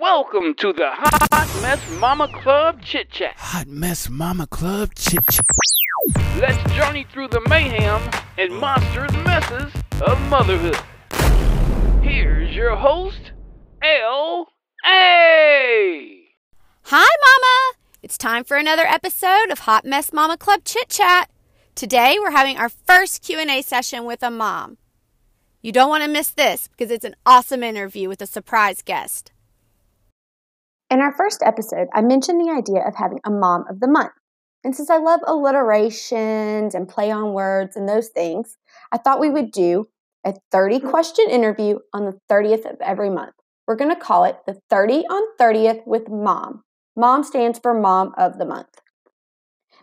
Welcome to the Hot Mess Mama Club Chit Chat. Hot Mess Mama Club Chit Chat. Let's journey through the mayhem and monstrous messes of motherhood. Here's your host, L. A. Hi, Mama! It's time for another episode of Hot Mess Mama Club Chit Chat. Today, we're having our first Q&A session with a mom. You don't want to miss this because it's an awesome interview with a surprise guest. In our first episode, I mentioned the idea of having a mom of the month. And since I love alliterations and play on words and those things, I thought we would do a 30 question interview on the 30th of every month. We're going to call it the 30 on 30th with Mom. Mom stands for Mom of the Month.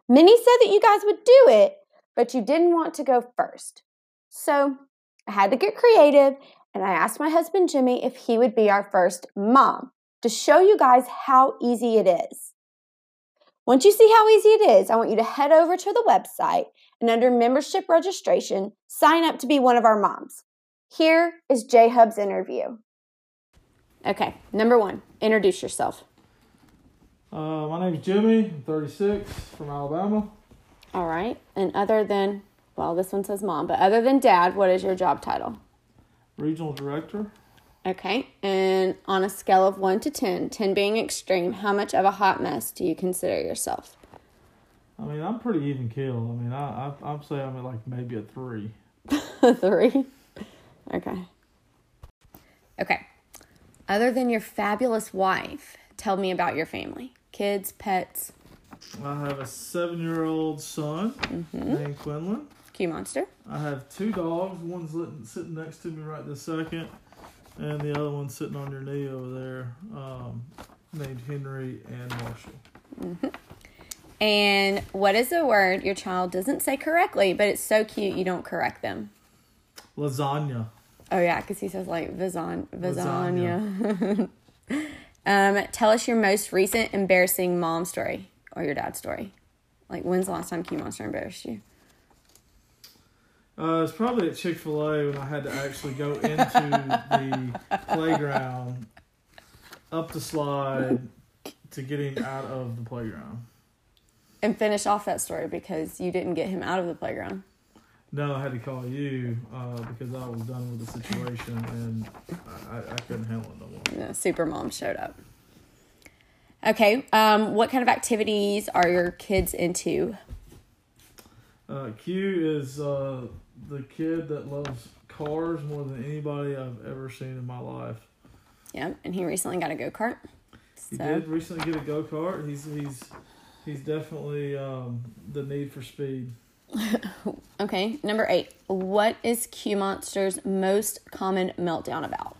Many said that you guys would do it, but you didn't want to go first. So I had to get creative and I asked my husband Jimmy if he would be our first mom to show you guys how easy it is. Once you see how easy it is, I want you to head over to the website and under membership registration, sign up to be one of our moms. Here is J Hub's interview. Okay, number one, introduce yourself. Uh, my name's Jimmy. I'm 36 from Alabama. All right, and other than, well, this one says mom, but other than dad, what is your job title? Regional director. Okay, and on a scale of 1 to 10, 10 being extreme, how much of a hot mess do you consider yourself? I mean, I'm pretty even keel. I mean, I, I I'm saying I'm at like maybe a three. Three. Okay. Okay. Other than your fabulous wife, tell me about your family kids, pets, I have a seven-year-old son mm-hmm. named Quinlan. Q Monster. I have two dogs. One's sitting next to me right this second, and the other one sitting on your knee over there, um, named Henry and Marshall. And what is a word your child doesn't say correctly, but it's so cute you don't correct them? Lasagna. Oh, yeah, because he says like Vizan- Vizania. um, tell us your most recent embarrassing mom story or your dad story. Like, when's the last time Q Monster embarrassed you? Uh, it's probably at Chick Fil A when I had to actually go into the playground, up the slide, to getting out of the playground. And finish off that story because you didn't get him out of the playground. No, I had to call you uh, because I was done with the situation and I, I couldn't handle it no more. No, super mom showed up. Okay, um, what kind of activities are your kids into? Uh, Q is uh, the kid that loves cars more than anybody I've ever seen in my life. Yeah, and he recently got a go kart. He did recently get a go kart. He's he's he's definitely um, the need for speed. okay, number eight. What is Q Monster's most common meltdown about?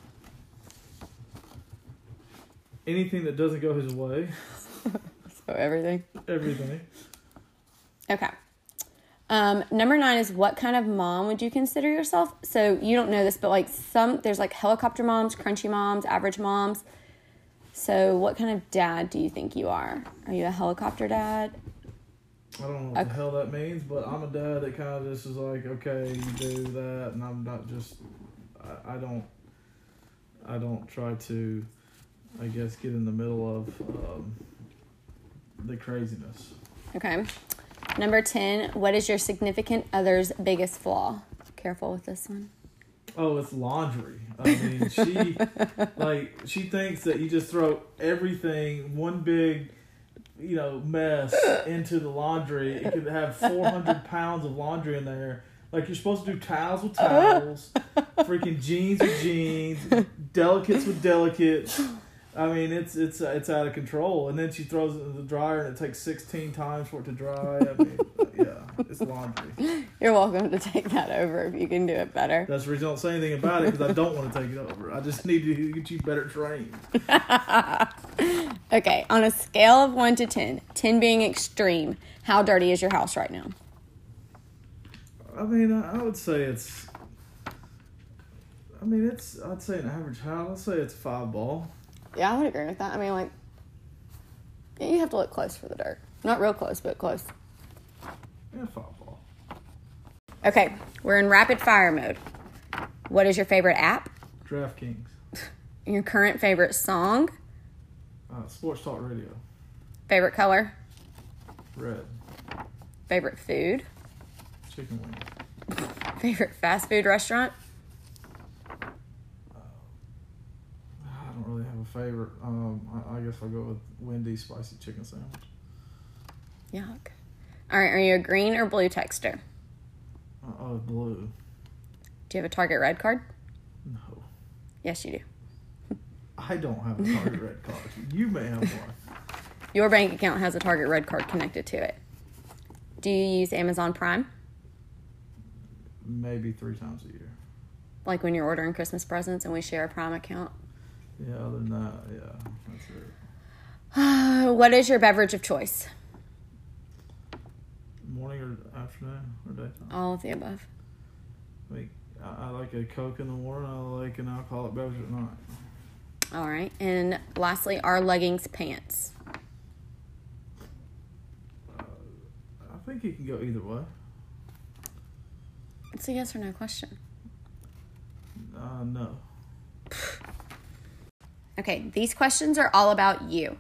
Anything that doesn't go his way, So everything. everything. Okay. Um, number nine is what kind of mom would you consider yourself? So you don't know this, but like some there's like helicopter moms, crunchy moms, average moms. So what kind of dad do you think you are? Are you a helicopter dad? I don't know what the hell that means, but I'm a dad that kind of just is like, okay, you do that, and I'm not just, I, I don't, I don't try to, I guess, get in the middle of um, the craziness. Okay. Number 10, what is your significant other's biggest flaw? Careful with this one. Oh, it's laundry. I mean, she like she thinks that you just throw everything one big, you know, mess into the laundry. It could have four hundred pounds of laundry in there. Like you're supposed to do towels with towels, freaking jeans with jeans, delicates with delicates. I mean, it's it's it's out of control. And then she throws it in the dryer, and it takes sixteen times for it to dry. I mean, yeah, it's laundry. You're welcome to take that over if you can do it better. That's the reason I don't say anything about it because I don't want to take it over. I just need to get you better trained. Okay, on a scale of 1 to 10, 10 being extreme, how dirty is your house right now? I mean, I, I would say it's. I mean, it's. I'd say an average house. I'd say it's five ball. Yeah, I would agree with that. I mean, like, you have to look close for the dirt. Not real close, but close. Yeah. Okay, we're in rapid fire mode. What is your favorite app? DraftKings. Your current favorite song? Uh, sports talk radio. Favorite color? Red. Favorite food? Chicken wings. Favorite fast food restaurant? I don't really have a favorite. Um, I, I guess I'll go with Wendy's spicy chicken sandwich. Yuck. All right, are you a green or blue texter? Uh, oh, blue. Do you have a Target red card? No. Yes, you do. I don't have a Target red card. You may have one. Your bank account has a Target red card connected to it. Do you use Amazon Prime? Maybe three times a year. Like when you're ordering Christmas presents and we share a Prime account? Yeah, other than that, yeah, that's it. what is your beverage of choice? Morning or afternoon or daytime? All of the above. I, mean, I, I like a Coke in the morning. I like an alcoholic beverage at night. All right. And lastly, are leggings pants? I think you can go either way. It's a yes or no question. Uh, no. Okay, these questions are all about you.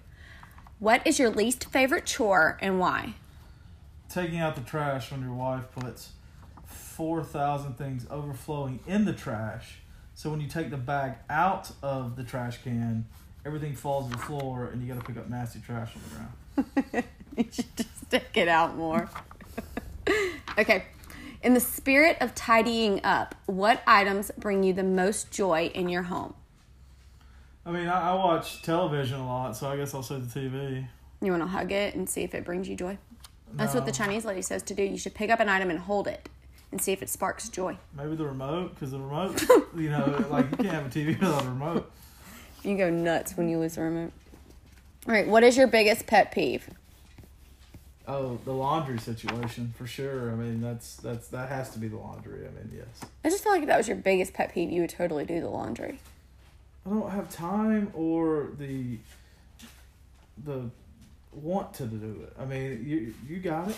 What is your least favorite chore and why? Taking out the trash when your wife puts 4,000 things overflowing in the trash. So when you take the bag out of the trash can, everything falls to the floor and you got to pick up nasty trash on the ground. you should just take it out more. okay. In the spirit of tidying up, what items bring you the most joy in your home? I mean, I, I watch television a lot, so I guess I'll say the TV. You want to hug it and see if it brings you joy? That's what the Chinese lady says to do. You should pick up an item and hold it and see if it sparks joy. Maybe the remote, because the remote, you know, like you can't have a TV without a remote. You go nuts when you lose the remote. All right, what is your biggest pet peeve? Oh, the laundry situation for sure. I mean, that's that's that has to be the laundry. I mean, yes. I just feel like if that was your biggest pet peeve, you would totally do the laundry. I don't have time or the the want to do it. I mean, you you got it.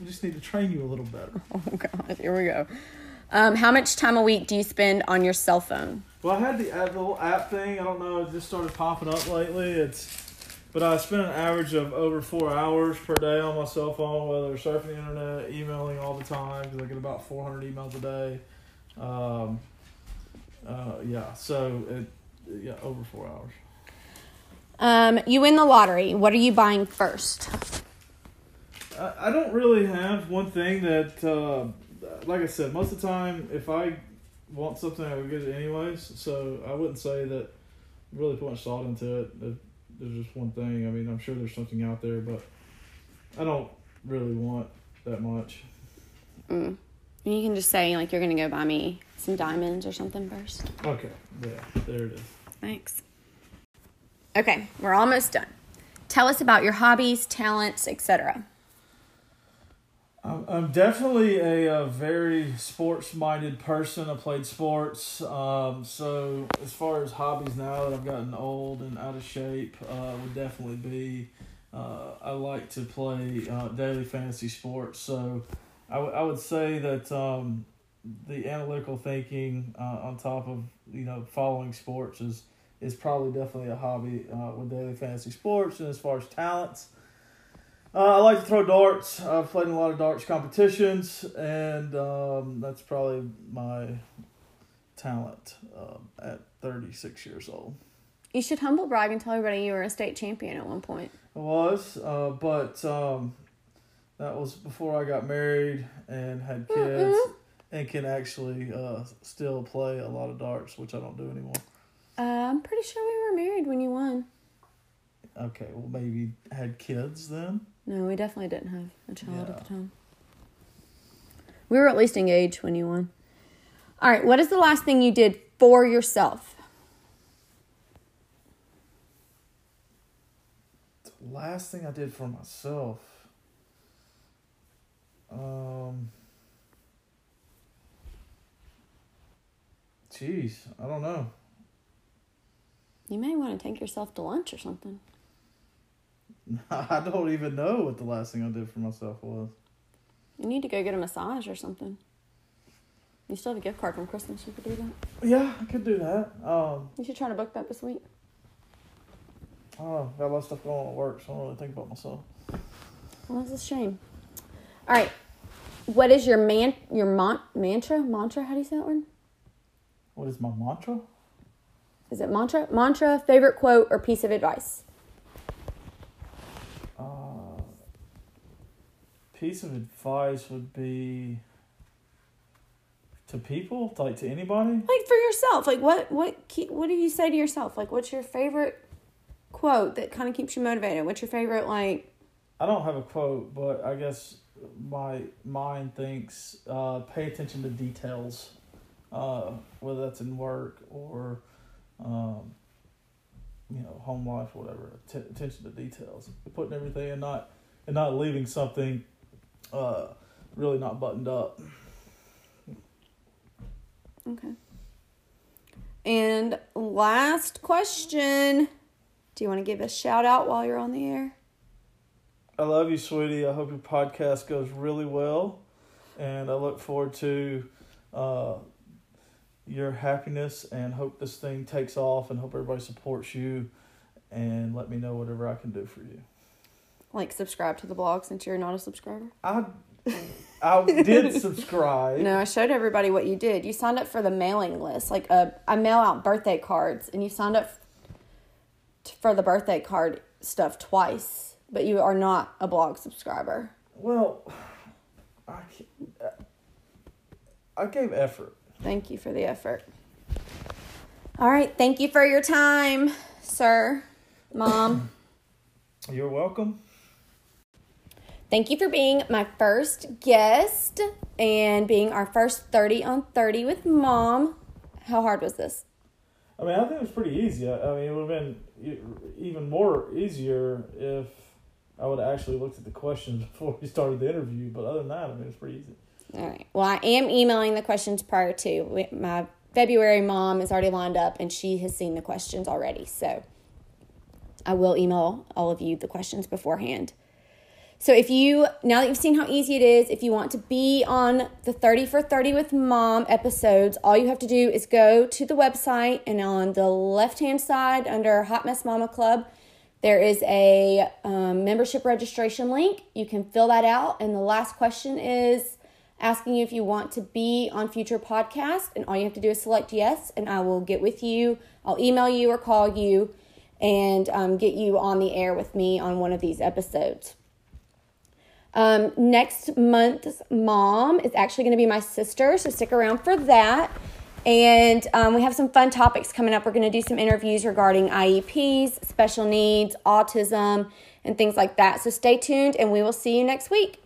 We just need to train you a little better. Oh god, here we go. Um, how much time a week do you spend on your cell phone? Well, I had the, app, the little app thing. I don't know. It just started popping up lately. It's but I spend an average of over four hours per day on my cell phone, whether surfing the internet, emailing all the time because I get about 400 emails a day. Um, uh, yeah, so it yeah over four hours. Um, you win the lottery. What are you buying first? I, I don't really have one thing that, uh, like I said, most of the time, if I want something, I would get it anyways. So I wouldn't say that really put much thought into it. That there's just one thing. I mean, I'm sure there's something out there, but I don't really want that much. Mm. You can just say like you're gonna go buy me some diamonds or something first. Okay, yeah, there it is. Thanks. Okay, we're almost done. Tell us about your hobbies, talents, etc. I'm, I'm definitely a, uh very sports minded person. I played sports. Um, so, as far as hobbies now that I've gotten old and out of shape, uh, would definitely be uh, I like to play uh, daily fantasy sports. So, I, w- I would say that um, the analytical thinking uh, on top of you know following sports is is probably definitely a hobby uh, with daily fantasy sports. And as far as talents, uh, I like to throw darts. I've played in a lot of darts competitions, and um, that's probably my talent um, at 36 years old. You should humble brag and tell everybody you were a state champion at one point. I was, uh, but um, that was before I got married and had kids, and can actually uh, still play a lot of darts, which I don't do anymore. Uh, I'm pretty sure we were married when you won. Okay, well maybe had kids then. No, we definitely didn't have a child Yeah. at the time. We were at least engaged when you won. All right, what is the last thing you did for yourself? The last thing I did for myself. Um. Jeez, I don't know. You may want to take yourself to lunch or something. I don't even know what the last thing I did for myself was. You need to go get a massage or something. You still have a gift card from Christmas. You could do that. Yeah, I could do that. Um, You should try to book that this week. I don't know. Got a lot of stuff going on at work, so I don't really think about myself. Well, that's a shame. All right. What is your man your mon- mantra? Mantra? How do you say that word? What is my mantra? Is it mantra? Mantra, favorite quote, or piece of advice? Uh, piece of advice would be to people, like to anybody. Like for yourself. Like what what ke- what do you say to yourself? Like what's your favorite quote that kind of keeps you motivated? What's your favorite like I don't have a quote, but I guess my mind thinks uh, pay attention to details, uh, whether that's in work or, um, you know, home life, whatever. T- attention to details, putting everything and not and not leaving something uh, really not buttoned up. Okay. And last question. Do you want to give a shout out while you're on the air? I love you, sweetie. I hope your podcast goes really well, and I look forward to uh, your happiness and hope this thing takes off and hope everybody supports you and let me know whatever I can do for you. Like subscribe to the blog since you're not a subscriber? I I did subscribe. No, I showed everybody what you did. You signed up for the mailing list. Like uh, I mail out birthday cards, and you signed up for the birthday card stuff twice, but you are not a blog subscriber. Well, I I gave effort. Thank you for the effort. All right, thank you for your time, sir, mom. You're welcome. Thank you for being my first guest and being our first 30 on 30 with mom. How hard was this? I mean, I think it was pretty easy. I mean, it would have been even more easier if I would have actually looked at the questions before we started the interview. But other than that, I mean, it was pretty easy. All right. Well, I am emailing the questions prior to. My February mom is already lined up and she has seen the questions already. So I will email all of you the questions beforehand. So if you, now that you've seen how easy it is, if you want to be on the 30 for 30 with mom episodes, all you have to do is go to the website and on the left hand side under Hot Mess Mama Club, there is a um, membership registration link. You can fill that out. And the last question is asking you if you want to be on future podcasts. And all you have to do is select yes, and I will get with you. I'll email you or call you and um, get you on the air with me on one of these episodes. Um, next month's mom is actually going to be my sister, so stick around for that. And um, we have some fun topics coming up. We're going to do some interviews regarding IEPs, special needs, autism, and things like that. So stay tuned, and we will see you next week.